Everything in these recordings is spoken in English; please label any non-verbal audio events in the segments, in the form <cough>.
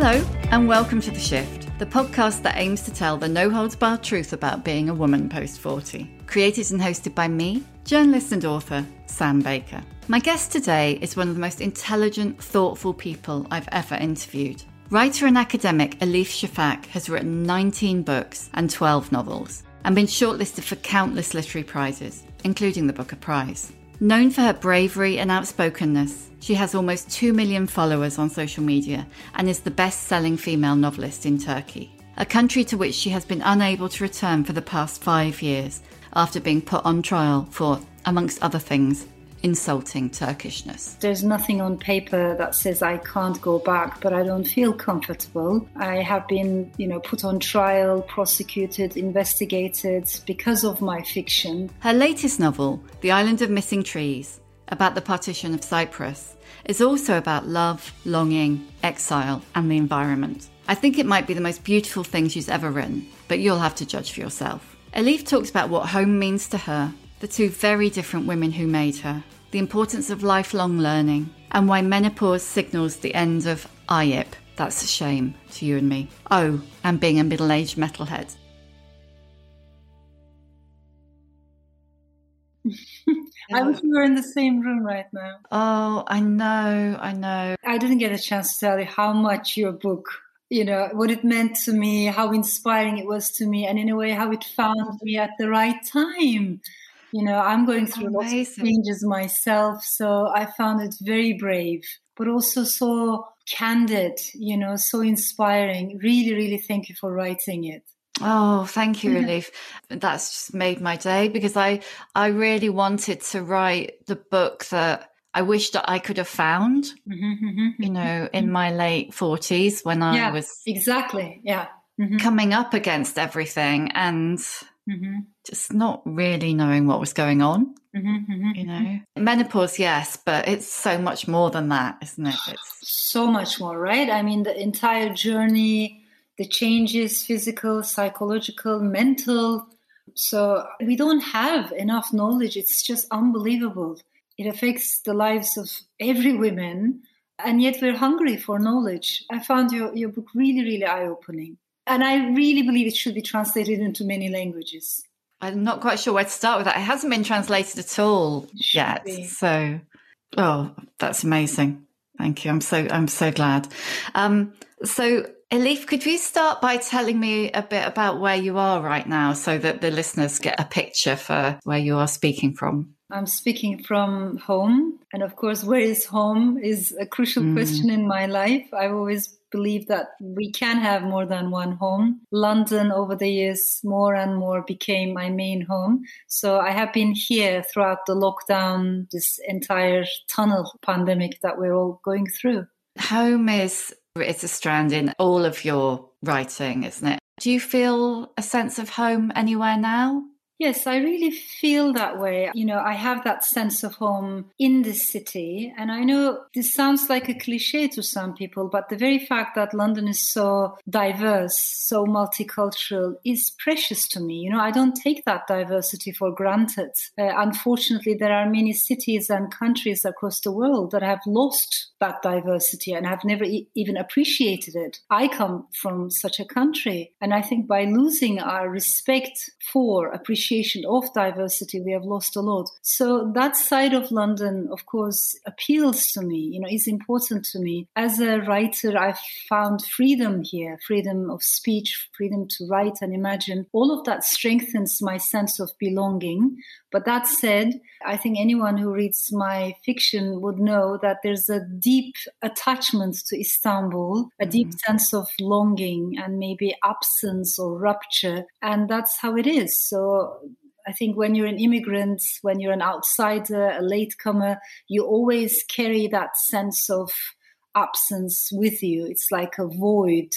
Hello, and welcome to The Shift, the podcast that aims to tell the no holds barred truth about being a woman post 40. Created and hosted by me, journalist and author Sam Baker. My guest today is one of the most intelligent, thoughtful people I've ever interviewed. Writer and academic Elif Shafak has written 19 books and 12 novels and been shortlisted for countless literary prizes, including the Booker Prize. Known for her bravery and outspokenness, she has almost 2 million followers on social media and is the best selling female novelist in Turkey, a country to which she has been unable to return for the past five years after being put on trial for, amongst other things, insulting Turkishness. There's nothing on paper that says I can't go back, but I don't feel comfortable. I have been, you know, put on trial, prosecuted, investigated because of my fiction. Her latest novel, The Island of Missing Trees, about the partition of Cyprus, is also about love, longing, exile, and the environment. I think it might be the most beautiful thing she's ever written, but you'll have to judge for yourself. Elif talks about what home means to her the two very different women who made her, the importance of lifelong learning, and why menopause signals the end of ayip. That's a shame to you and me. Oh, and being a middle aged metalhead. <laughs> I wish we were in the same room right now. Oh, I know, I know. I didn't get a chance to tell you how much your book, you know, what it meant to me, how inspiring it was to me, and in a way, how it found me at the right time. You know, I'm going through lots of changes myself, so I found it very brave, but also so candid, you know, so inspiring. Really, really thank you for writing it. Oh, thank you, Elif. That's just made my day because I I really wanted to write the book that I wish that I could have found, Mm-hmm, mm-hmm you mm-hmm, know, in mm-hmm. my late forties when I yeah, was exactly, yeah, coming up against everything and Mhm. just not really knowing what was going on. You know, menopause, yes, but it's so much more than that, isn't it? It's so much more, right? I mean, the entire journey, the changes, physical, psychological, mental. So we don't have enough knowledge. It's just unbelievable. It affects the lives of every woman, and yet we're hungry for knowledge. I found your, your book really, really eye opening. And I really believe it should be translated into many languages. I'm not quite sure where to start with that. It hasn't been translated at all yet. be. So, oh, that's amazing. Thank you. I'm so I'm so glad. Um, so, Elif, could you start by telling me a bit about where you are right now, so that the listeners get a picture for where you are speaking from? I'm speaking from home. And of course, where is home is a crucial Mm. question in my life. I've always believed that we can have more than one home. London, over the years, more and more became my main home. So I have been here throughout the lockdown, this entire tunnel pandemic that we're all going through. Home is it's a strand in all of your writing, isn't it? Do you feel a sense of home anywhere now? Yes, I really feel that way. You know, I have that sense of home in this city. And I know this sounds like a cliche to some people, but the very fact that London is so diverse, so multicultural is precious to me. You know, I don't take that diversity for granted. Uh, unfortunately, there are many cities and countries across the world that have lost that diversity and have never e- even appreciated it. I come from such a country. And I think by losing our respect for appreciation of diversity, we have lost a lot. So that side of London, of course, appeals to me, you know, is important to me. As a writer, I've found freedom here, freedom of speech, freedom to write and imagine. All of that strengthens my sense of belonging. But that said, I think anyone who reads my fiction would know that there's a deep attachment to Istanbul, a deep mm-hmm. sense of longing and maybe absence or rupture. And that's how it is. So I think when you're an immigrant, when you're an outsider, a latecomer, you always carry that sense of absence with you. It's like a void,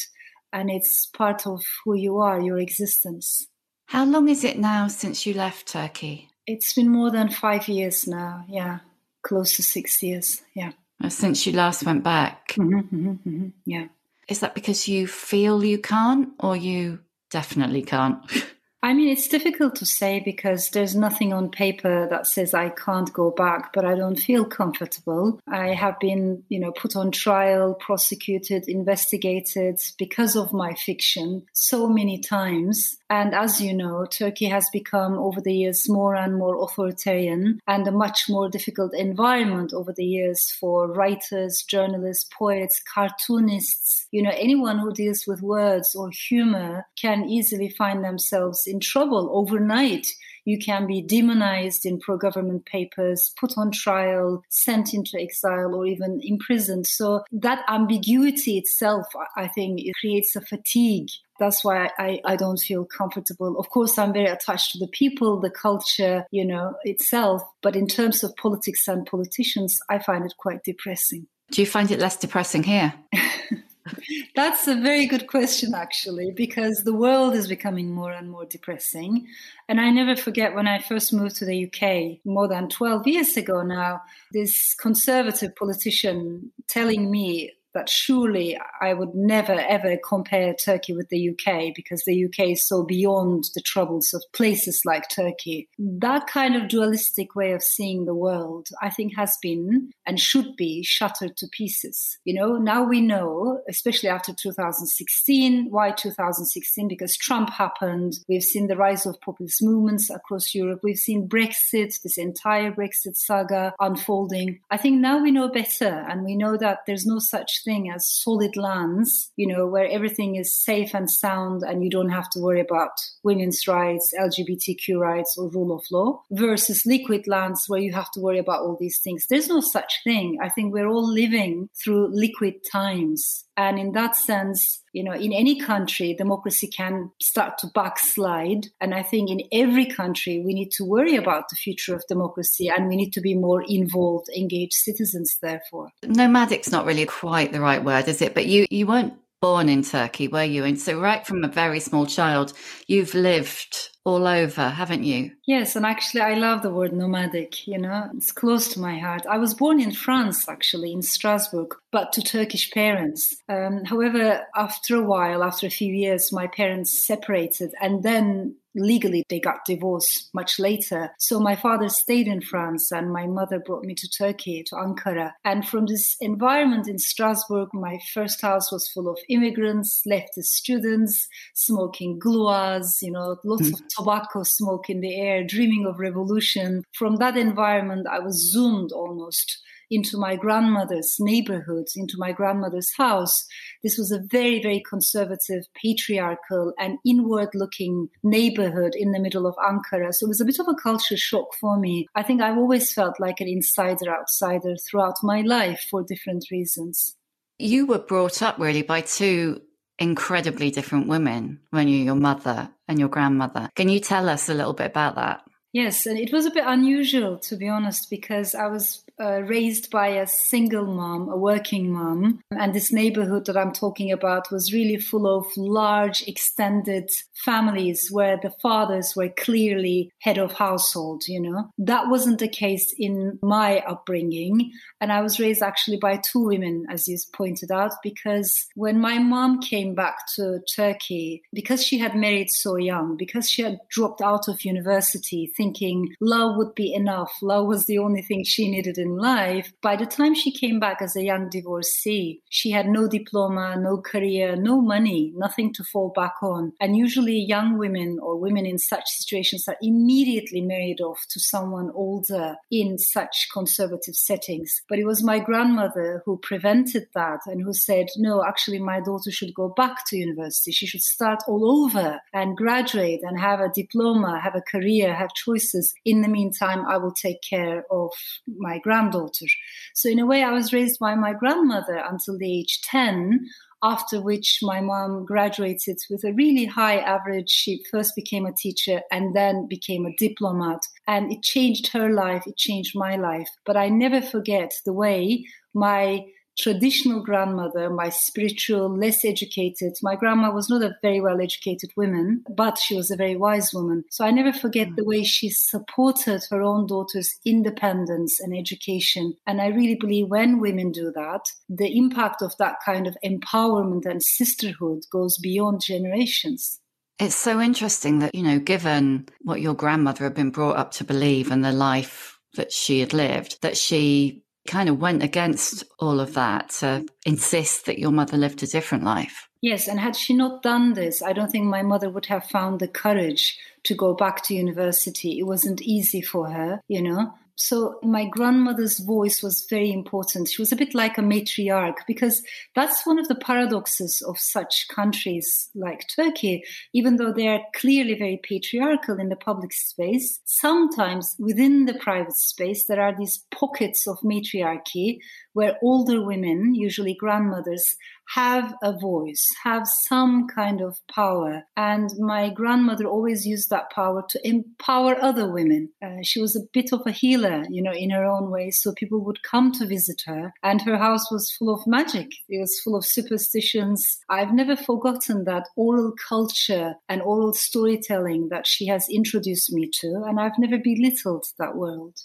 and it's part of who you are, your existence. How long is it now since you left Turkey? It's been more than five years now. Yeah, close to six years. Yeah. Since you last went back. Mm-hmm, mm-hmm, mm-hmm. Yeah. Is that because you feel you can't or you definitely can't? <laughs> I mean, it's difficult to say because there's nothing on paper that says I can't go back, but I don't feel comfortable. I have been, you know, put on trial, prosecuted, investigated because of my fiction so many times. And as you know, Turkey has become over the years more and more authoritarian and a much more difficult environment over the years for writers, journalists, poets, cartoonists. You know, anyone who deals with words or humor can easily find themselves in trouble overnight. You can be demonized in pro government papers, put on trial, sent into exile, or even imprisoned. So that ambiguity itself, I think, it creates a fatigue that's why I, I don't feel comfortable. Of course, I'm very attached to the people, the culture, you know, itself. But in terms of politics and politicians, I find it quite depressing. Do you find it less depressing here? <laughs> <laughs> That's a very good question, actually, because the world is becoming more and more depressing. And I never forget when I first moved to the UK more than 12 years ago now, this conservative politician telling me that surely I would never ever compare Turkey with the UK because the UK is so beyond the troubles of places like Turkey. That kind of dualistic way of seeing the world, I think, has been and should be shattered to pieces. You know, now we know, especially after 2016, why 2016? Because Trump happened. We've seen the rise of populist movements across Europe. We've seen Brexit, this entire Brexit saga unfolding. I think now we know better and we know that there's no such thing as solid lands, you know, where everything is safe and sound and you don't have to worry about women's rights, LGBTQ rights, or rule of law, versus liquid lands where you have to worry about all these things. There's no such thing. I think we're all living through liquid times. And in that sense, you know, in any country, democracy can start to backslide. And I think in every country, we need to worry about the future of democracy and we need to be more involved, engaged citizens, therefore. Nomadic's not really quite the right word, is it? But you, you weren't born in Turkey, were you? And so, right from a very small child, you've lived all over, haven't you? Yes, and actually, I love the word nomadic. You know, it's close to my heart. I was born in France, actually, in Strasbourg, but to Turkish parents. Um, however, after a while, after a few years, my parents separated, and then legally they got divorced much later. So my father stayed in France and my mother brought me to Turkey, to Ankara. And from this environment in Strasbourg, my first house was full of immigrants, leftist students, smoking Gauloises, you know, lots mm. of <laughs> tobacco smoke in the air, dreaming of revolution. From that environment, I was zoomed almost into my grandmother's neighborhood, into my grandmother's house. This was a very, very conservative, patriarchal, and inward looking neighborhood in the middle of Ankara. So it was a bit of a culture shock for me. I think I've always felt like an insider outsider throughout my life for different reasons. You were brought up really by two incredibly different women when you're your mother and your grandmother. Can you tell us a little bit about that? Yes, and it was a bit unusual to be honest because I was uh, raised by a single mom, a working mom. And this neighborhood that I'm talking about was really full of large, extended families where the fathers were clearly head of household, you know. That wasn't the case in my upbringing. And I was raised actually by two women, as you pointed out, because when my mom came back to Turkey, because she had married so young, because she had dropped out of university thinking love would be enough, love was the only thing she needed in life, by the time she came back as a young divorcee, she had no diploma, no career, no money, nothing to fall back on. And usually young women or women in such situations are immediately married off to someone older in such conservative settings. But it was my grandmother who prevented that and who said, no, actually, my daughter should go back to university. She should start all over and graduate and have a diploma, have a career, have choices. In the meantime, I will take care of my grandmother granddaughter. So in a way, I was raised by my grandmother until the age 10 after which my mom graduated with a really high average. She first became a teacher and then became a diplomat. And it changed her life, it changed my life. But I never forget the way my traditional grandmother, my spiritual, less educated. My grandma was not a very well educated woman, but she was a very wise woman. So I never forget the way she supported her own daughter's independence and education. And I really believe when women do that, the impact of that kind of empowerment and sisterhood goes beyond generations. It's so interesting that, you know, given what your grandmother had been brought up to believe and the life that she had lived, that she kind of went against all of that to insist that your mother lived a different life. Yes, and had she not done this, I don't think my mother would have found the courage to go back to university. It wasn't easy for her, you know. So my grandmother's voice was very important. She was a bit like a matriarch because that's one of the paradoxes of such countries like Turkey. Even though they are clearly very patriarchal in the public space, sometimes within the private space there are these pockets of matriarchy where older women, usually grandmothers, have a voice, have some kind of power. And my grandmother always used that power to empower other women. Uh, she was a bit of a healer, you know, in her own way. So people would come to visit her, and her house was full of magic. It was full of superstitions. I've never forgotten that oral culture and oral storytelling that she has introduced me to, and I've never belittled that world.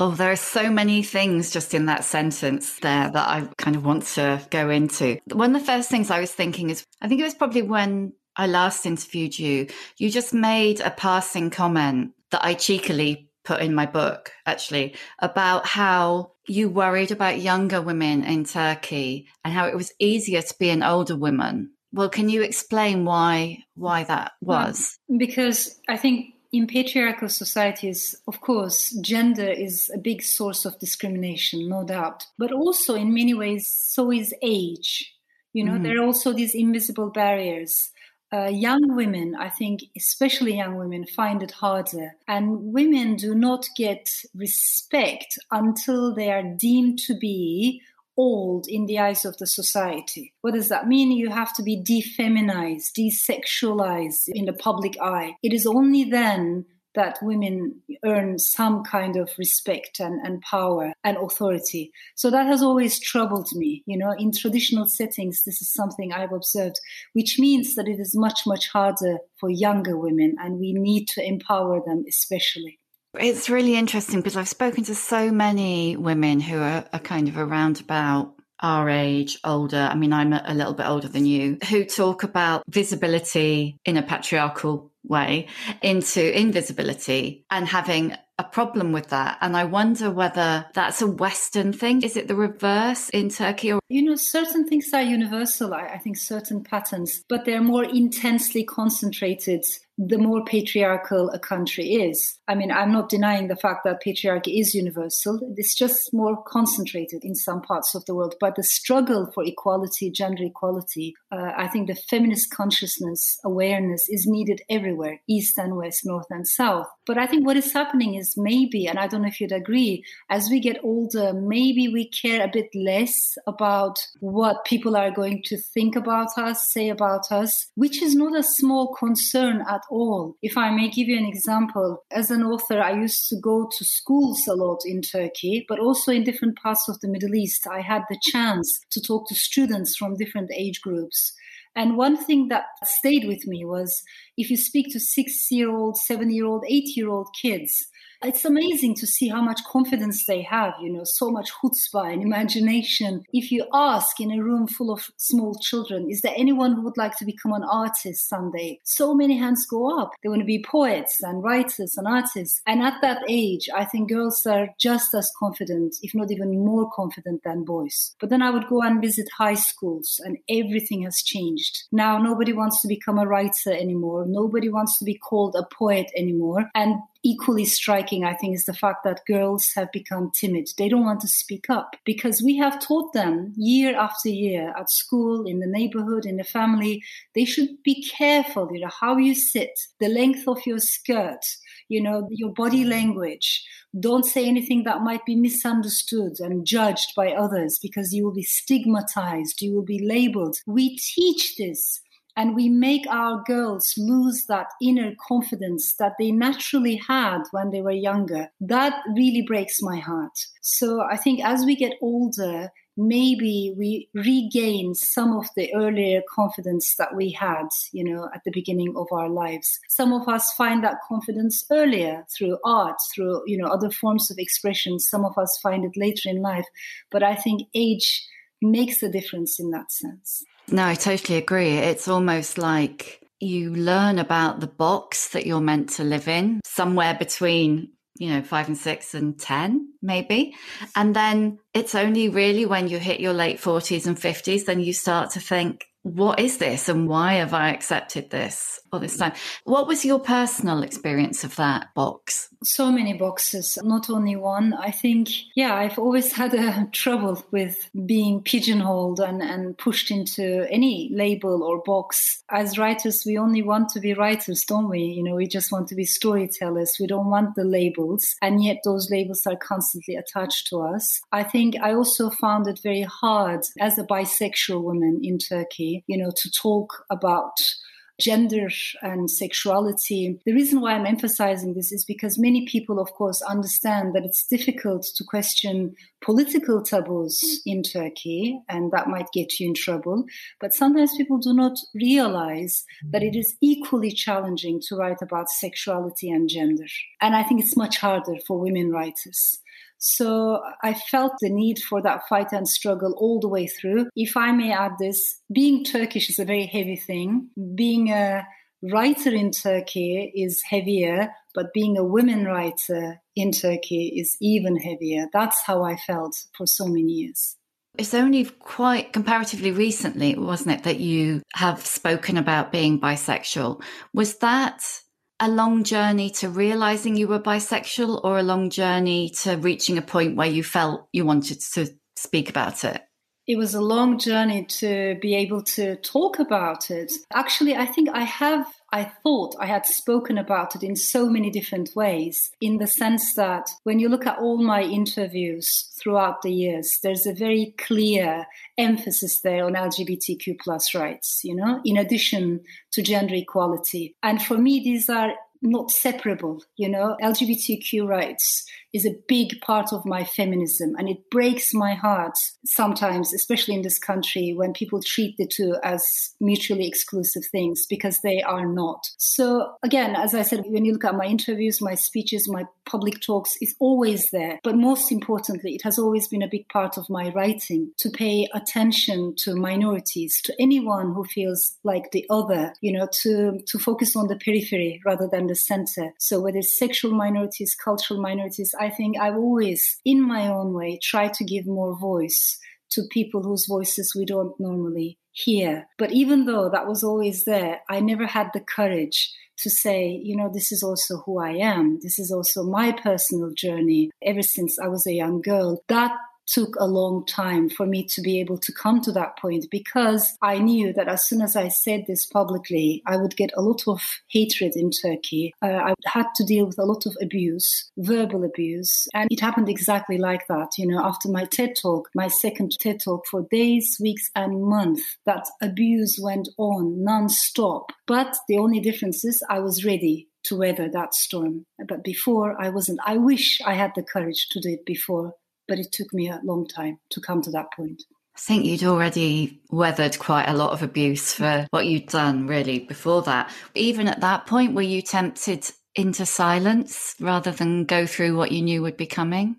Oh, there are so many things just in that sentence there that I kind of want to go into. One of the first things I was thinking is I think it was probably when I last interviewed you, you just made a passing comment that I cheekily put in my book, actually, about how you worried about younger women in Turkey and how it was easier to be an older woman. Well, can you explain why why that was? Because I think in patriarchal societies, of course, gender is a big source of discrimination, no doubt. But also, in many ways, so is age. You know, mm. there are also these invisible barriers. Uh, young women, I think, especially young women, find it harder. And women do not get respect until they are deemed to be old in the eyes of the society. What does that mean? You have to be defeminized, desexualized in the public eye. It is only then that women earn some kind of respect and, and power and authority. So that has always troubled me. You know, in traditional settings, this is something I've observed, which means that it is much, much harder for younger women, and we need to empower them especially. It's really interesting because I've spoken to so many women who are, are kind of around about our age, older. I mean, I'm a, a little bit older than you, who talk about visibility in a patriarchal way into invisibility and having a problem with that. And I wonder whether that's a Western thing. Is it the reverse in Turkey? Or- you know, certain things are universal, I, I think certain patterns, but they're more intensely concentrated the more patriarchal a country is. I mean, I'm not denying the fact that patriarchy is universal. It's just more concentrated in some parts of the world. But the struggle for equality, gender equality, uh, I think the feminist consciousness, awareness is needed everywhere, east and west, north and south. But I think what is happening is maybe, and I don't know if you'd agree, as we get older, maybe we care a bit less about what people are going to think about us, say about us, which is not a small concern at all. If I may give you an example, as an author, I used to go to schools a lot in Turkey, but also in different parts of the Middle East. I had the chance to talk to students from different age groups. And one thing that stayed with me was if you speak to six year old, seven year old, eight year old kids, it's amazing to see how much confidence they have, you know, so much chutzpah and imagination. If you ask in a room full of small children, is there anyone who would like to become an artist someday? So many hands go up. They want to be poets and writers and artists. And at that age, I think girls are just as confident, if not even more confident than boys. But then I would go and visit high schools and everything has changed. Now nobody wants to become a writer anymore. Nobody wants to be called a poet anymore. And equally striking, I think, is the fact that girls have become timid. They don't want to speak up because we have taught them year after year at school, in the neighborhood, in the family, they should be careful, you know, how you sit, the length of your skirt, you know, your body language. Don't say anything that might be misunderstood and judged by others because you will be stigmatized, you will be labeled. We teach this and we make our girls lose that inner confidence that they naturally had when they were younger. That really breaks my heart. So I think as we get older, maybe we regain some of the earlier confidence that we had, you know, at the beginning of our lives. Some of us find that confidence earlier through art, through, you know, other forms of expression. Some of us find it later in life. But I think age makes a difference in that sense. No, I totally agree. It's almost like you learn about the box that you're meant to live in somewhere between you know, five and six and 10, maybe. And then it's only really when you hit your late 40s and 50s, then you start to think, what is this and why have I accepted this all this time? What was your personal experience of that box? So many boxes, not only one. I think, yeah, I've always had a <laughs> trouble with being pigeonholed and, and pushed into any label or box. As writers, we only want to be writers, don't we? You know, we just want to be storytellers. We don't want the labels. And yet those labels are constantly attached to us. I think I also found it very hard as a bisexual woman in Turkey you know, to talk about gender and sexuality. The reason why I'm emphasizing this is because many people, of course, understand that it's difficult to question political taboos in Turkey, and that might get you in trouble. But sometimes people do not realize that it is equally challenging to write about sexuality and gender. And I think it's much harder for women writers. So I felt the need for that fight and struggle all the way through. If I may add this, being Turkish is a very heavy thing. Being a writer in Turkey is heavier, but being a women writer in Turkey is even heavier. That's how I felt for so many years. It's only quite comparatively recently, wasn't it, that you have spoken about being bisexual? Was that a long journey to realizing you were bisexual or a long journey to reaching a point where you felt you wanted to speak about it? It was a long journey to be able to talk about it. Actually, I think I have, I thought I had spoken about it in so many different ways, in the sense that when you look at all my interviews throughout the years, there's a very clear emphasis there on LGBTQ plus rights, you know, in addition to gender equality. And for me, these are not separable. You know, LGBTQ rights is a big part of my feminism, and it breaks my heart sometimes, especially in this country, when people treat the two as mutually exclusive things because they are not. So, again, as I said, when you look at my interviews, my speeches, my public talks, it's always there. But most importantly, it has always been a big part of my writing to pay attention to minorities, to anyone who feels like the other, you know, to, to focus on the periphery rather than the center. So, whether it's sexual minorities, cultural minorities, I think I've always, in my own way, tried to give more voice to people whose voices we don't normally hear. But even though that was always there, I never had the courage to say, you know, this is also who I am. This is also my personal journey ever since I was a young girl. That took a long time for me to be able to come to that point because I knew that as soon as I said this publicly, I would get a lot of hatred in Turkey. Uh, I had to deal with a lot of abuse, verbal abuse. And it happened exactly like that. You know, after my TED talk, my second TED talk for days, weeks, and months, that abuse went on non-stop. But the only difference is I was ready to weather that storm. But before I wasn't. I wish I had the courage to do it before but it took me a long time to come to that point. I think you'd already weathered quite a lot of abuse for what you'd done really before that. Even at that point, were you tempted into silence rather than go through what you knew would be coming?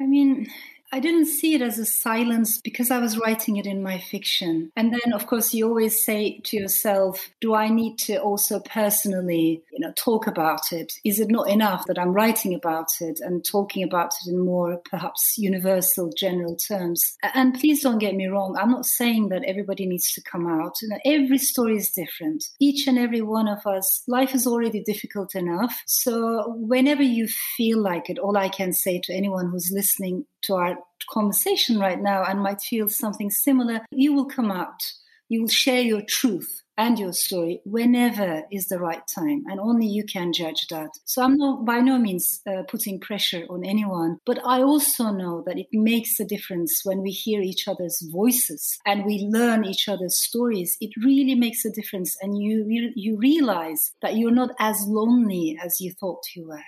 I mean, I didn't see it as a silence because I was writing it in my fiction. And then, of course, you always say to yourself, do I need to also personally, you know, talk about it? Is it not enough that I'm writing about it and talking about it in more perhaps universal, general terms? And please don't get me wrong. I'm not saying that everybody needs to come out. You know, every story is different. Each and every one of us, life is already difficult enough. So whenever you feel like it, all I can say to anyone who's listening to our conversation right now and might feel something similar, you will come out. You will share your truth. and your story whenever is the right time, and only you can judge that. So I'm not by no means uh, putting pressure on anyone, but I also know that it makes a difference when we hear each other's voices and we learn each other's stories. It really makes a difference, and you re- you realize that you're not as lonely as you thought you were.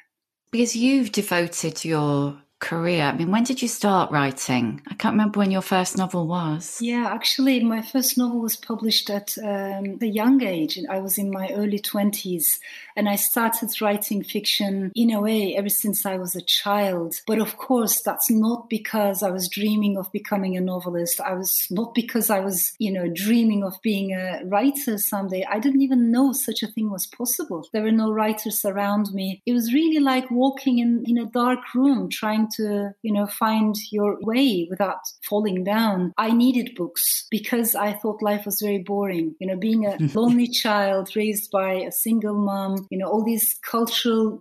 Because you've devoted your career. I mean, when did you start writing? I can't remember when your first novel was. Yeah, actually, my first novel was published at um, a young age. I was in my early 20s, and I started writing fiction in a way ever since I was a child. But of course, that's not because I was dreaming of becoming a novelist. I was not because I was, you know, dreaming of being a writer someday. I didn't even know such a thing was possible. There were no writers around me. It was really like walking in, in a dark room trying to, you know, find your way without falling down. I needed books because I thought life was very boring. You know, being a <laughs> lonely child raised by a single mom, you know, all these cultural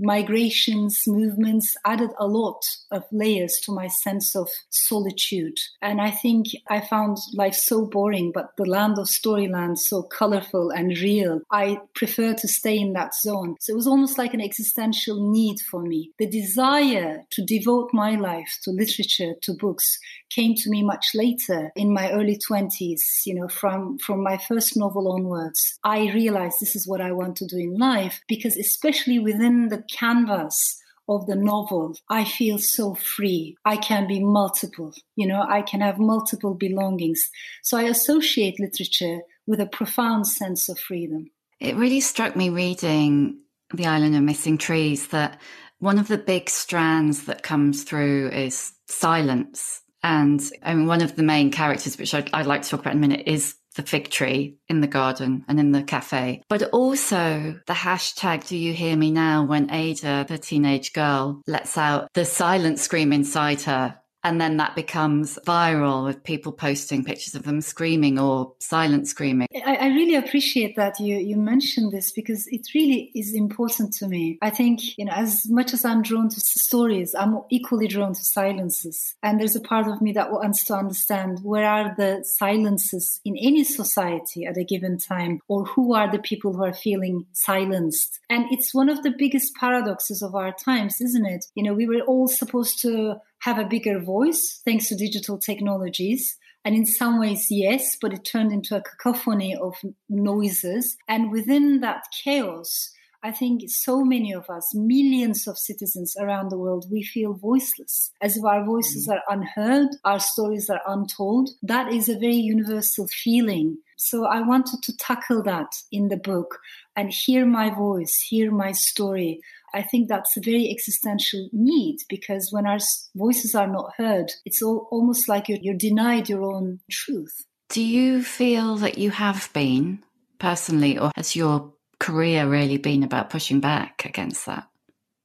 migrations, movements added a lot of layers to my sense of solitude. And I think I found life so boring, but the land of Storyland so colorful and real. I prefer to stay in that zone. So it was almost like an existential need for me. The desire to devote my life to literature, to books, came to me much later in my early 20s, you know, from, from my first novel onwards. I realized this is what I want to do in life because, especially within the canvas of the novel, I feel so free. I can be multiple, you know, I can have multiple belongings. So I associate literature with a profound sense of freedom. It really struck me reading The Island of Missing Trees that one of the big strands that comes through is silence. And I mean, one of the main characters, which I'd, I'd like to talk about in a minute, is the fig tree in the garden and in the cafe, but also the hashtag Do You Hear Me Now? when Ada, the teenage girl, lets out the silent scream inside her and then that becomes viral with people posting pictures of them screaming or silent screaming. I, I, really appreciate that you, you mentioned this because it really is important to me. I think, you know, as much as I'm drawn to stories, I'm equally drawn to silences. And there's a part of me that wants to understand where are the silences in any society at a given time, or who are the people who are feeling silenced. And it's one of the biggest paradoxes of our times, isn't it? You know, we were all supposed to have a bigger voice thanks to digital technologies. And in some ways, yes, but it turned into a cacophony of noises. And within that chaos, I think so many of us, millions of citizens around the world, we feel voiceless, as if our voices mm. are unheard, our stories are untold. That is a very universal feeling. So I wanted to tackle that in the book and hear my voice, hear my story, I think that's a very existential need because when our voices are not heard, it's all, almost like you're, you're denied your own truth. Do you feel that you have been personally, or has your career really been about pushing back against that?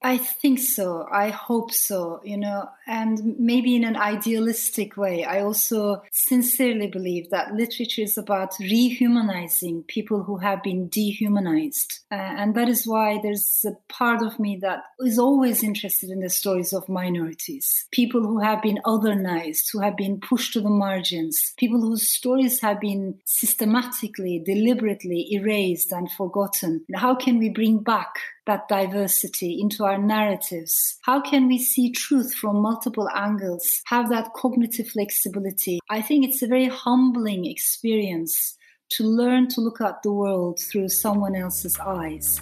I think so. I hope so, you know, and maybe in an idealistic way. I also sincerely believe that literature is about rehumanizing people who have been dehumanized. Uh, and that is why there's a part of me that is always interested in the stories of minorities, people who have been othernized, who have been pushed to the margins, people whose stories have been systematically, deliberately erased and forgotten. How can we bring back that diversity into our narratives? How can we see truth from multiple angles, have that cognitive flexibility? I think it's a very humbling experience to learn to look at the world through someone else's eyes.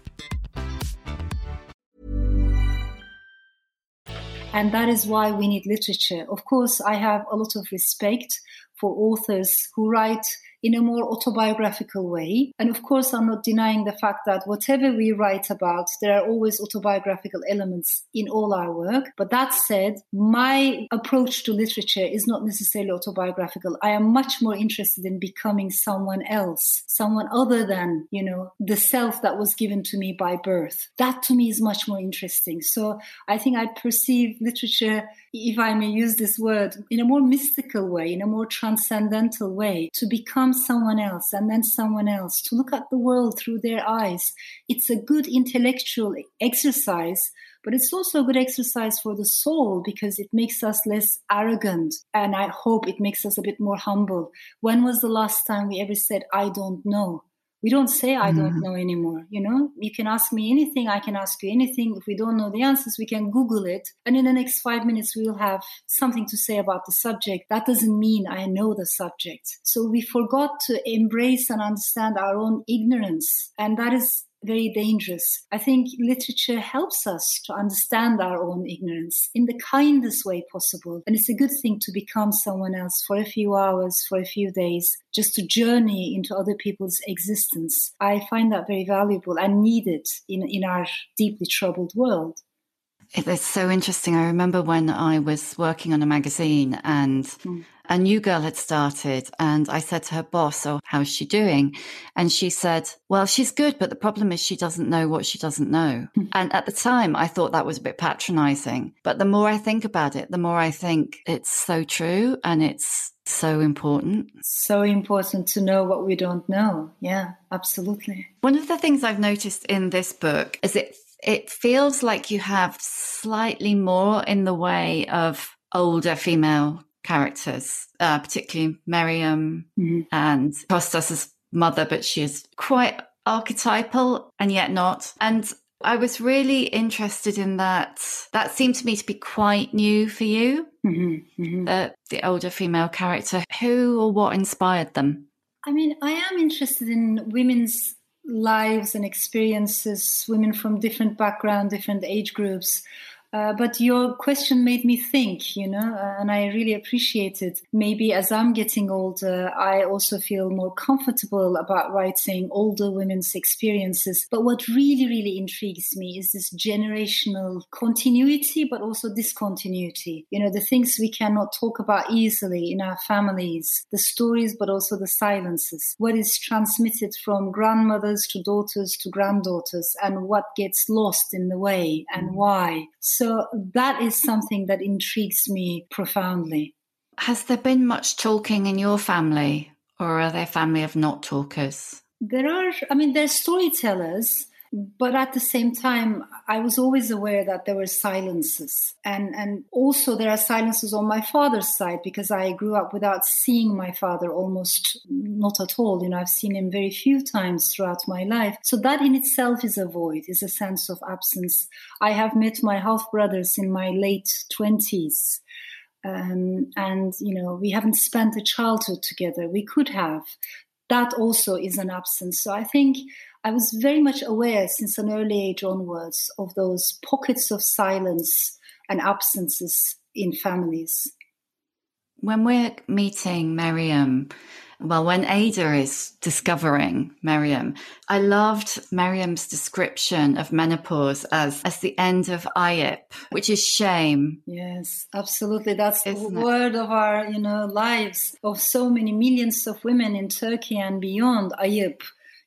And that is why we need literature. Of course, I have a lot of respect for authors who write in a more autobiographical way. And of course, I'm not denying the fact that whatever we write about, there are always autobiographical elements in all our work. But that said, my approach to literature is not necessarily autobiographical. I am much more interested in becoming someone else, someone other than, you know, the self that was given to me by birth. That to me is much more interesting. So I think I perceive literature, if I may use this word, in a more mystical way, in a more transcendental way, to become someone else and then someone else, to look at the world through their eyes. It's a good intellectual exercise but it's also a good exercise for the soul because it makes us less arrogant and I hope it makes us a bit more humble. When was the last time we ever said, I don't know? We don't say, I don't mm-hmm. know anymore. You know, you can ask me anything. I can ask you anything. If we don't know the answers, we can Google it. And in the next five minutes, we'll have something to say about the subject. That doesn't mean I know the subject. So we forgot to embrace and understand our own ignorance. And that is very dangerous. I think literature helps us to understand our own ignorance in the kindest way possible. And it's a good thing to become someone else for a few hours, for a few days, just to journey into other people's existence. I find that very valuable and needed in, in our deeply troubled world. It's so interesting. I remember when I was working on a magazine and mm a new girl had started and I said to her boss, Oh, how's she doing? And she said, Well, she's good, but the problem is she doesn't know what she doesn't know. Hmm. and at the time, I thought that was a bit patronizing. But the more I think about it, the more I think it's so true and it's so important. So important to know what we don't know. Yeah, absolutely. One of the things I've noticed in this book is it it feels like you have slightly more in the way of older female characters, uh, particularly Miriam mm-hmm. and Costas's mother, but she is quite archetypal and yet not. And I was really interested in that. That seemed to me to be quite new for you, mm-hmm. Mm-hmm. The, the older female character. Who or what inspired them? I mean, I am interested in women's lives and experiences, women from different background, different age groups. Uh, but your question made me think, you know, uh, and I really appreciate it. Maybe as I'm getting older, I also feel more comfortable about writing older women's experiences. But what really, really intrigues me is this generational continuity, but also discontinuity. You know, the things we cannot talk about easily in our families, the stories, but also the silences. What is transmitted from grandmothers to daughters to granddaughters, and what gets lost in the way, and why. So that is something that intrigues me profoundly. Has there been much talking in your family, or are they a family of not talkers? There are, I mean, there's storytellers, but at the same time i was always aware that there were silences. And and also there are silences on my father's side because i grew up without seeing my father almost not at all. You know i've seen him very few times throughout my life. So that in itself is a void is a sense of absence. I have met my half brothers in my late 20s um, and you know we haven't spent a childhood together. We could have. That also is an absence. So i think I was very much aware since an early age onwards of those pockets of silence and absences in families. When we're meeting Miriam, well, when Ada is discovering Miriam, I loved Miriam's description of menopause as, as the end of ayip, which is shame. Yes, absolutely. That's Isn't the word of our, you know, lives of so many millions of women in Turkey and beyond, ayip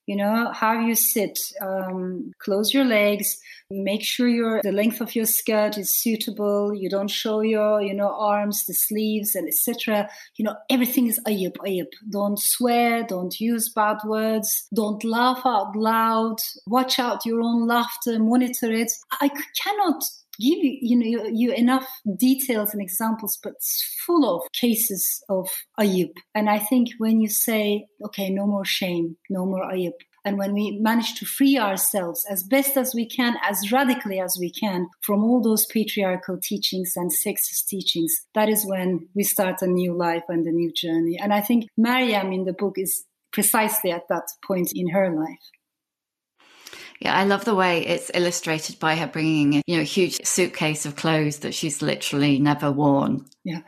you know how you sit um, close your legs make sure your the length of your skirt is suitable you don't show your you know arms the sleeves and etc you know everything is ayıp ayıp don't swear don't use bad words don't laugh out loud watch out your own laughter monitor it. I cannot give you, you know, you, you, enough details and examples, but it's full of cases of ayip. And I think when you say, okay, no more shame, no more ayip, and when we manage to free ourselves as best as we can, as radically as we can from all those patriarchal teachings and sexist teachings, that is when we start a new life and a new journey. And I think Mariam in the book is precisely at that point in her life. Yeah, I love the way it's illustrated by her bringing, you know, a huge suitcase of clothes that she's literally never worn. Yeah.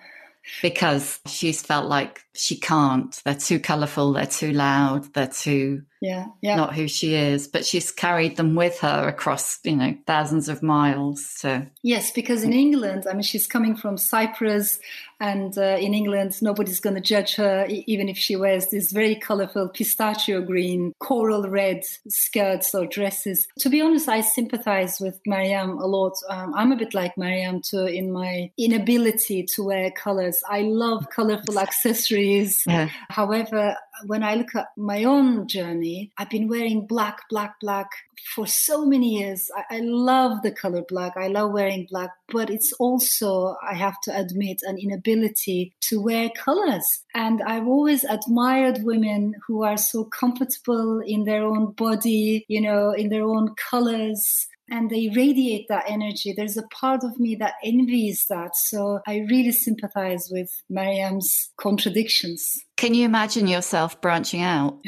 because she's felt like she can't. They're too colourful, they're too loud, they're too yeah, yeah. not who she is. But she's carried them with her across, you know, thousands of miles. So yes, because in England, I mean, she's coming from Cyprus, and uh, in England, nobody's going to judge her, even if she wears these very colourful pistachio green, coral red skirts or dresses. To be honest, I sympathise with Mariam a lot. Um, I'm a bit like Mariam too in my inability to wear colours. I love colourful accessories. Yeah. However, when I look at my own journey, I've been wearing black, black, black for so many years. I, I, love the color black. I love wearing black, but it's also, I have to admit, an inability to wear colors. And I've always admired women who are so comfortable in their own body, you know, in their own colors and they radiate that energy. There's a part of me that envies that. So I really sympathize with Mariam's contradictions. Can you imagine yourself branching out?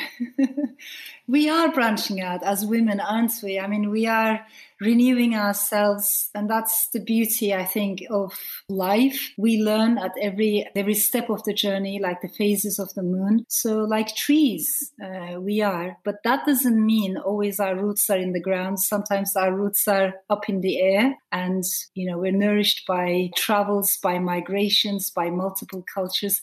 <laughs> we are branching out as women, aren't we? I mean, we are renewing ourselves, and that's the beauty, I think, of life. We learn at every every step of the journey, like the phases of the moon. So, like trees, uh, we are, but that doesn't mean always our roots are in the ground. Sometimes our roots are up in the air, and you know we're nourished by travels, by migrations, by multiple cultures.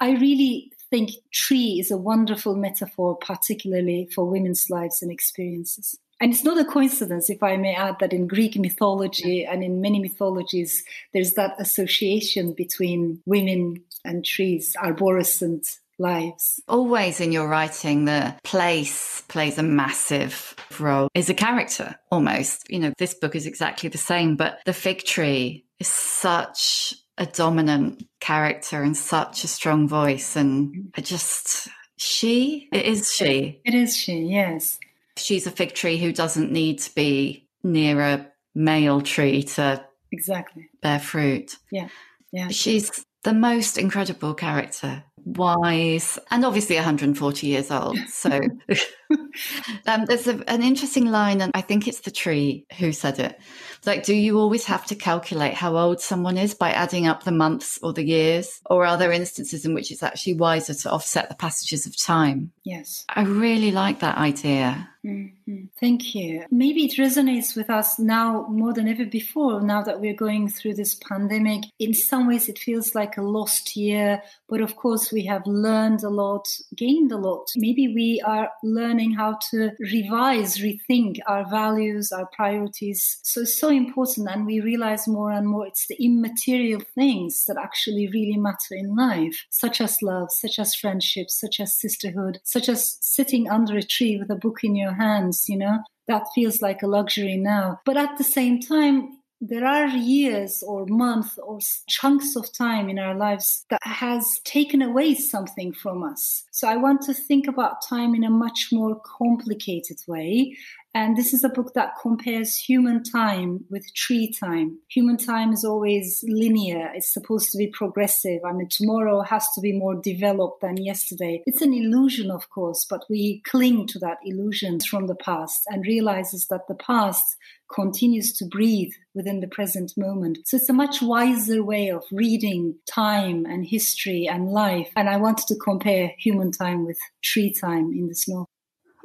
I really think tree is a wonderful metaphor, particularly for women's lives and experiences. And it's not a coincidence, if I may add, that in Greek mythology and in many mythologies, there's that association between women and trees, arborescent lives. Always in your writing, the place plays a massive role, is a character almost. You know, this book is exactly the same, but the fig tree is such a dominant character and such a strong voice. And I just, she, it is she. It is she, yes. She's a fig tree who doesn't need to be near a male tree to exactly bear fruit. Yeah, yeah. She's the most incredible character, wise, and obviously 140 years old. So <laughs> um, there's a, an interesting line, and I think it's the tree who said it. Like, do you always have to calculate how old someone is by adding up the months or the years? Or are there instances in which it's actually wiser to offset the passages of time? Yes. I really like that idea. Mm-hmm. Thank you. Maybe it resonates with us now more than ever before, now that we're going through this pandemic. In some ways, it feels like a lost year, but of course, we have learned a lot, gained a lot. Maybe we are learning how to revise, rethink our values, our priorities. So it's so important. And we realize more and more it's the immaterial things that actually really matter in life, such as love, such as friendship, such as sisterhood, such as sitting under a tree with a book in your hands, you know, that feels like a luxury now. But at the same time, there are years or months or chunks of time in our lives that has taken away something from us. So I want to think about time in a much more complicated way and this is a book that compares human time with tree time. Human time is always linear. It's supposed to be progressive. I mean, tomorrow has to be more developed than yesterday. It's an illusion, of course, but we cling to that illusion from the past and realizes that the past continues to breathe within the present moment. So it's a much wiser way of reading time and history and life. And I wanted to compare human time with tree time in this novel.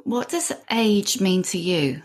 What does age mean to you?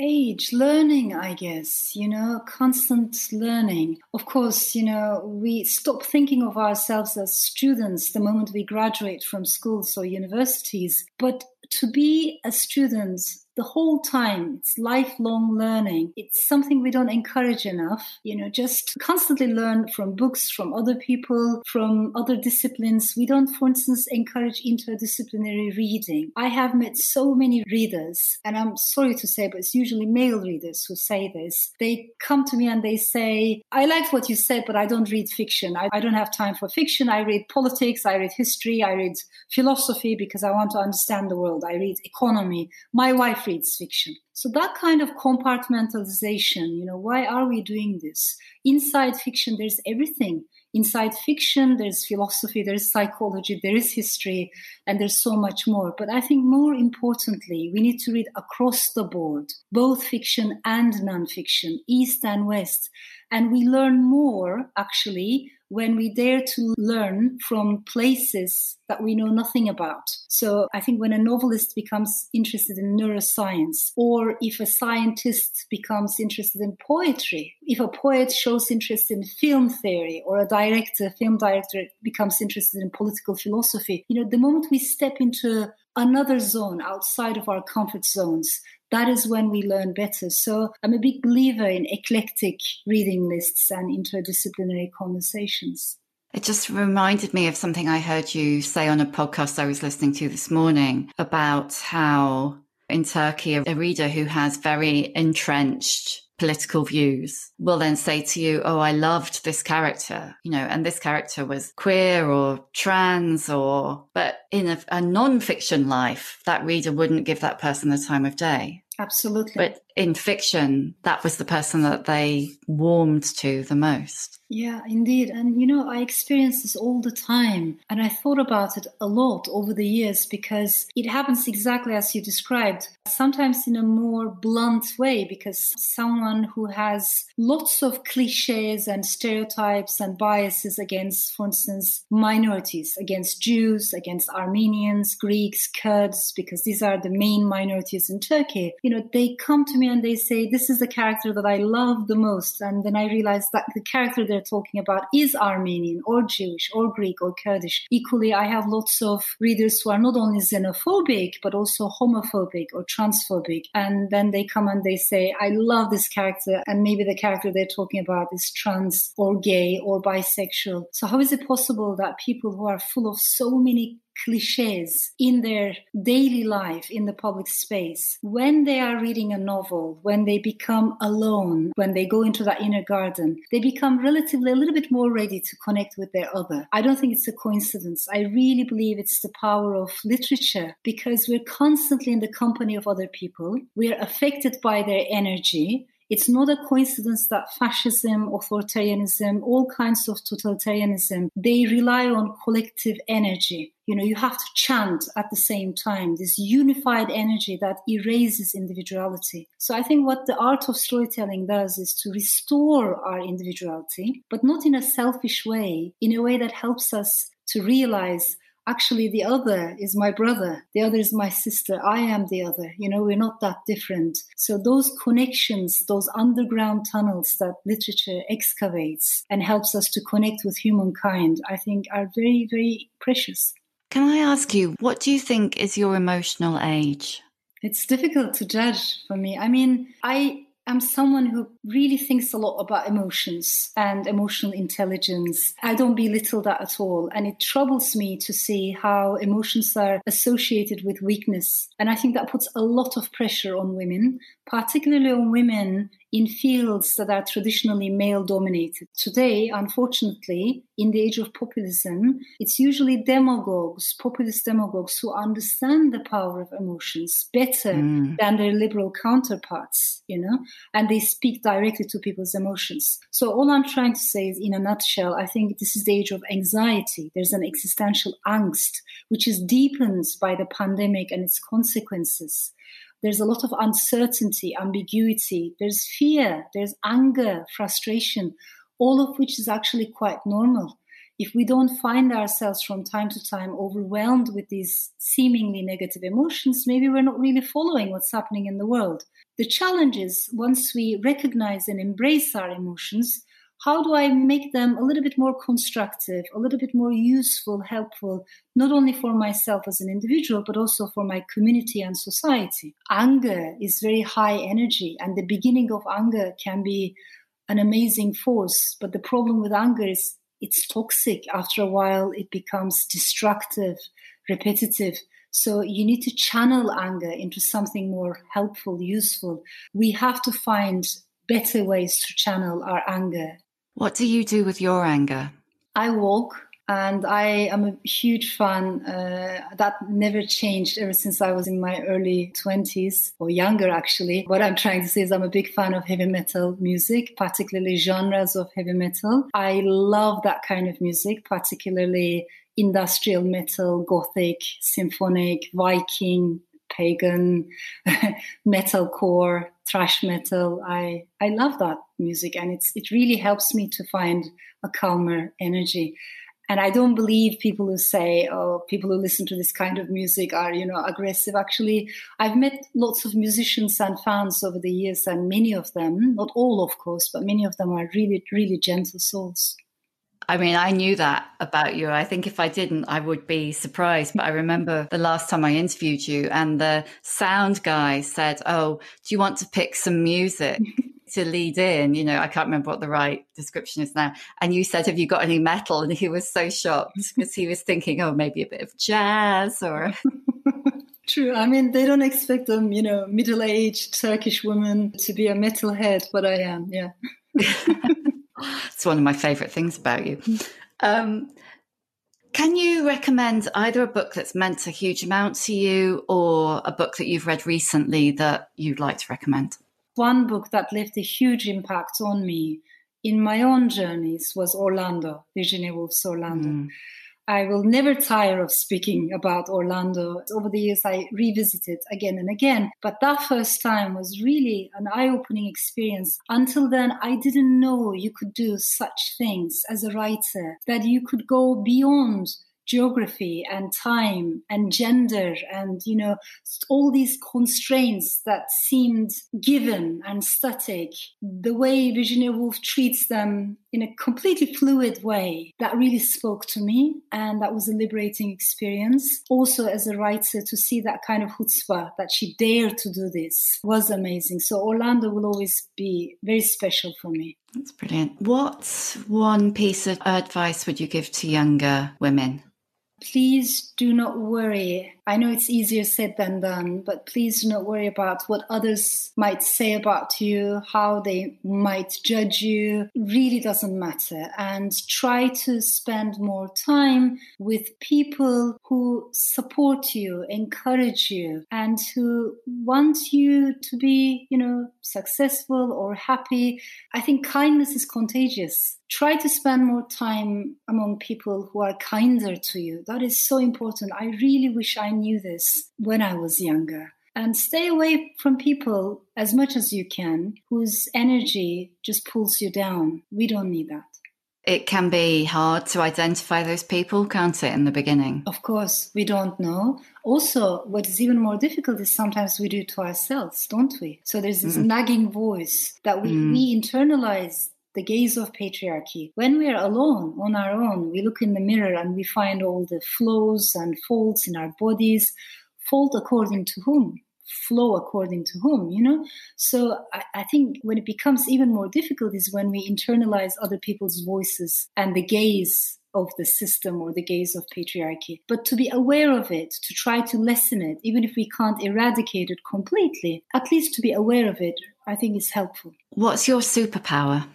Age, learning, I guess, you know, constant learning. Of course, you know, we stop thinking of ourselves as students the moment we graduate from schools or universities. But to be a student the whole time. It's lifelong learning. It's something we don't encourage enough. You know, just constantly learn from books, from other people, from other disciplines. We don't, for instance, encourage interdisciplinary reading. I have met so many readers, and I'm sorry to say, but it's usually male readers who say this. They come to me and they say, I like what you said, but I don't read fiction. I, I don't have time for fiction. I read politics, I read history, I read philosophy because I want to understand the world. I read economy. My wife reads fiction. So that kind of compartmentalization, you know, why are we doing this? Inside fiction, there's everything. Inside fiction, there's philosophy, there's psychology, there is history, and there's so much more. But I think more importantly, we need to read across the board, both fiction and nonfiction, East and West. And we learn more actually when we dare to learn from places that we know nothing about. So I think when a novelist becomes interested in neuroscience, or if a scientist becomes interested in poetry, if a poet shows interest in film theory, or a director, film director becomes interested in political philosophy, you know, the moment we step into another zone outside of our comfort zones, that is when we learn better. So I'm a big believer in eclectic reading lists and interdisciplinary conversations. It just reminded me of something I heard you say on a podcast I was listening to this morning about how in Turkey, a reader who has very entrenched political views will then say to you, Oh, I loved this character, you know, and this character was queer or trans or, but in a, a non-fiction life, that reader wouldn't give that person the time of day. Absolutely. But in fiction, that was the person that they warmed to the most. Yeah, indeed. And you know, I experience this all the time. And I thought about it a lot over the years because it happens exactly as you described, sometimes in a more blunt way, because someone who has lots of cliches and stereotypes and biases against, for instance, minorities, against Jews, against Armenians, Greeks, Kurds, because these are the main minorities in Turkey, you know, they come to me and they say, This is the character that I love the most. And then I realize that the character they're talking about is Armenian or Jewish or Greek or Kurdish. Equally, I have lots of readers who are not only xenophobic, but also homophobic or transphobic. And then they come and they say, I love this character. And maybe the character they're talking about is trans or gay or bisexual. So how is it possible that people who are full of so many cliches in their daily life in the public space, when they are reading a novel, when they become alone, when they go into that inner garden, they become relatively a little bit more ready to connect with their other. I don't think it's a coincidence. I really believe it's the power of literature because we're constantly in the company of other people. We're affected by their energy. It's not a coincidence that fascism, authoritarianism, all kinds of totalitarianism, they rely on collective energy. You know, you have to chant at the same time, this unified energy that erases individuality. So I think what the art of storytelling does is to restore our individuality, but not in a selfish way, in a way that helps us to realize actually the other is my brother. The other is my sister. I am the other. You know we're not that different. So those connections those underground tunnels that literature excavates and helps us to connect with humankind i think are very very precious. Can i ask you what do you think is your emotional age? It's difficult to judge for me. I mean i I'm someone who really thinks a lot about emotions and emotional intelligence. I don't belittle that at all. And it troubles me to see how emotions are associated with weakness. And I think that puts a lot of pressure on women, particularly on women in fields that are traditionally male dominated. Today, unfortunately, in the age of populism, it's usually demagogues, populist demagogues, who understand the power of emotions better mm. than their liberal counterparts, you know, and they speak directly to people's emotions. So, all I'm trying to say is, in a nutshell, I think this is the age of anxiety. There's an existential angst, which is deepened by the pandemic and its consequences. There's a lot of uncertainty, ambiguity, there's fear, there's anger, frustration, all of which is actually quite normal. If we don't find ourselves from time to time overwhelmed with these seemingly negative emotions, maybe we're not really following what's happening in the world. The challenge is once we recognize and embrace our emotions, how do I make them a little bit more constructive, a little bit more useful, helpful, not only for myself as an individual, but also for my community and society? Anger is very high energy, and the beginning of anger can be an amazing force. But the problem with anger is it's toxic. After a while, it becomes destructive, repetitive. So you need to channel anger into something more helpful, useful. We have to find better ways to channel our anger. What do you do with your anger? I walk and I am a huge fan. Uh, that never changed ever since I was in my early 20s or younger, actually. What I'm trying to say is I'm a big fan of heavy metal music, particularly genres of heavy metal. I love that kind of music, particularly industrial metal, gothic, symphonic, Viking, pagan, <laughs> metalcore, thrash metal. I I love that music, and it's it really helps me to find a calmer energy. And I don't believe people who say, "Oh, people who listen to this kind of music are, you know, aggressive." Actually, I've met lots of musicians and fans over the years, and many of them, not all, of course, but many of them are really, really gentle souls. I mean, I knew that about you. I think if I didn't, I would be surprised. But I remember the last time I interviewed you, and the sound guy said, Oh, do you want to pick some music? <laughs> to lead in, you know, I can't remember what the right description is now. And you said, Have you got any metal? And he was so shocked <laughs> because he was thinking, Oh, maybe a bit of jazz or. <laughs> True. I mean, they don't expect them, you know, middle aged Turkish woman to be a metalhead, but I am, yeah. It's one of my favorite things about you. Um, can you recommend either a book that's meant a huge amount to you or a book that you've read recently that you'd like to recommend? One book that left a huge impact on me in my own journeys was Orlando, Virginia Woolf's Orlando. Mm. I will never tire of speaking about Orlando. Over the years, I revisited again and again. But that first time was really an eye opening experience. Until then, I didn't know you could do such things as a writer, that you could go beyond geography and time and gender and you know all these constraints that seemed given and static the way virginia woolf treats them in a completely fluid way that really spoke to me and that was a liberating experience also as a writer to see that kind of chutzpah that she dared to do this was amazing so orlando will always be very special for me that's brilliant. What one piece of advice would you give to younger women? Please do not worry. I know it's easier said than done, but please do not worry about what others might say about you, how they might judge you. really doesn't matter. And try to spend more time with people who support you, encourage you, and who want you to be, you know, successful or happy. I think kindness is contagious try to spend more time among people who are kinder to you. That is so important. I really wish I knew this when I was younger. And stay away from people as much as you can whose energy just pulls you down. We don't need that. It can be hard to identify those people, can't it, in the beginning? Of course, we don't know. Also, what is even more difficult is sometimes we do it to ourselves, don't we? So there's this mm. nagging voice that we, mm. we internalize the gaze of patriarchy. When we are alone on our own, we look in the mirror and we find all the flaws and faults in our bodies. Fault according to whom? Flow according to whom, you know? So I, I think when it becomes even more difficult is when we internalize other people's voices and the gaze of the system or the gaze of patriarchy. But to be aware of it, to try to lessen it, even if we can't eradicate it completely, at least to be aware of it, I think is helpful. What's your superpower?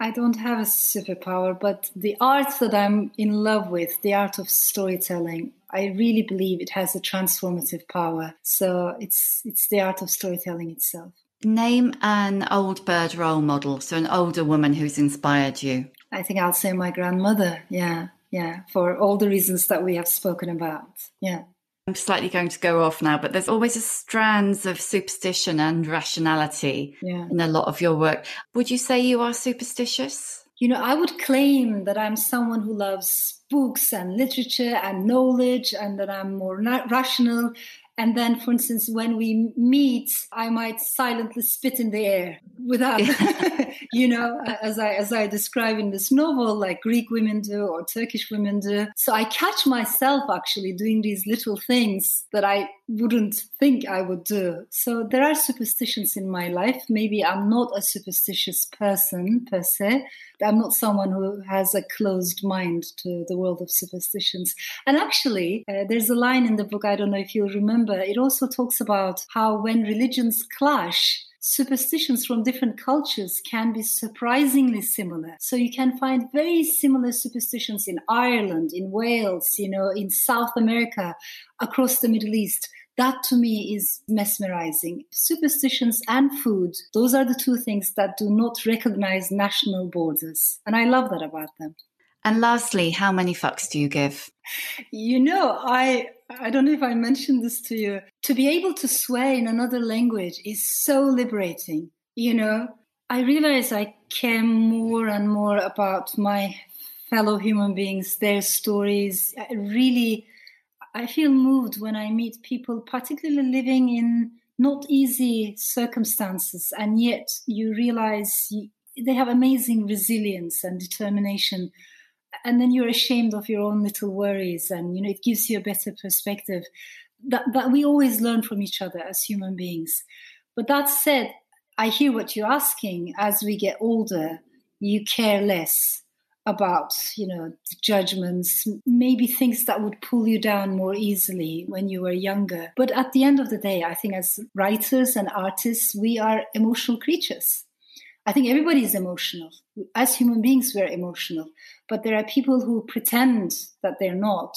I don't have a superpower, but the art that I'm in love with, the art of storytelling, I really believe it has a transformative power. So it's it's the art of storytelling itself. Name an old bird role model, so an older woman who's inspired you. I think I'll say my grandmother. Yeah, yeah, for all the reasons that we have spoken about. Yeah. I'm slightly going to go off now, but there's always a strands of superstition and rationality yeah. in a lot of your work. Would you say you are superstitious? You know, I would claim that I'm someone who loves books and literature and knowledge and that I'm more rational and then, for instance, when we meet, I might silently spit in the air without, <laughs> you know, as I as I describe in this novel, like Greek women do or Turkish women do. So I catch myself actually doing these little things that I wouldn't think I would do. So there are superstitions in my life. Maybe I'm not a superstitious person per se. I'm not someone who has a closed mind to the world of superstitions. And actually, uh, there's a line in the book, I don't know if you'll remember, it also talks about how when religions clash, superstitions from different cultures can be surprisingly similar. So you can find very similar superstitions in Ireland, in Wales, you know, in South America, across the Middle East. That to me is mesmerizing. Superstitions and food, those are the two things that do not recognize national borders. And I love that about them. And lastly, how many fucks do you give? You know, I I don't know if I mentioned this to you. To be able to swear in another language is so liberating. You know, I realize I care more and more about my fellow human beings, their stories. I really, I feel moved when I meet people, particularly living in not easy circumstances, and yet you realize you, they have amazing resilience and determination and then you're ashamed of your own little worries and you know it gives you a better perspective that, that we always learn from each other as human beings. But that said i hear what you're asking. As we get older you care less about you know the judgments maybe things that would pull you down more easily when you were younger. But at the end of the day i think as writers and artists we are emotional creatures I think everybody is emotional. As human beings, we're emotional. But there are people who pretend that they're not.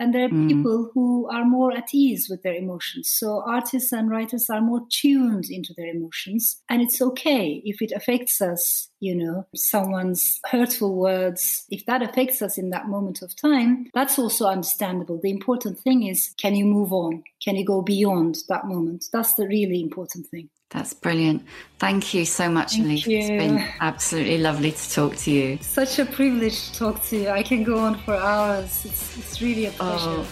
And there are mm. people who are more at ease with their emotions. So artists and writers are more tuned into their emotions. And it's okay if it affects us, you know, someone's hurtful words, if that affects us in that moment of time, that's also understandable. The important thing is can you move on? Can you go beyond that moment? That's the really important thing. That's brilliant. Thank you so much, Thank. It's been absolutely lovely to talk to you. Such a privilege to talk to you. I can go on for hours. It's, it's really a oh. pleasure. Oh.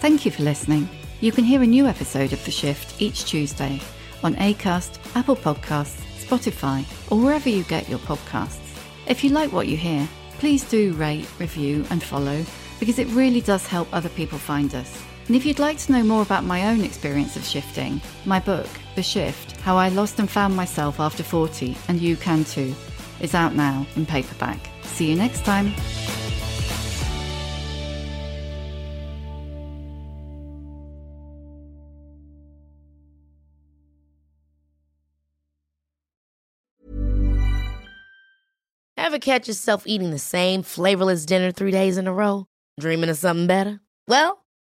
Thank you for listening. You can hear a new episode of The Shift each Tuesday on ACAST, Apple Podcasts, Spotify, or wherever you get your podcasts. If you like what you hear, please do rate, review, and follow because it really does help other people find us. And if you'd like to know more about my own experience of shifting, my book, The Shift How I Lost and Found Myself After 40, and you can too, is out now in paperback. See you next time. Ever catch yourself eating the same flavorless dinner three days in a row? Dreaming of something better? Well,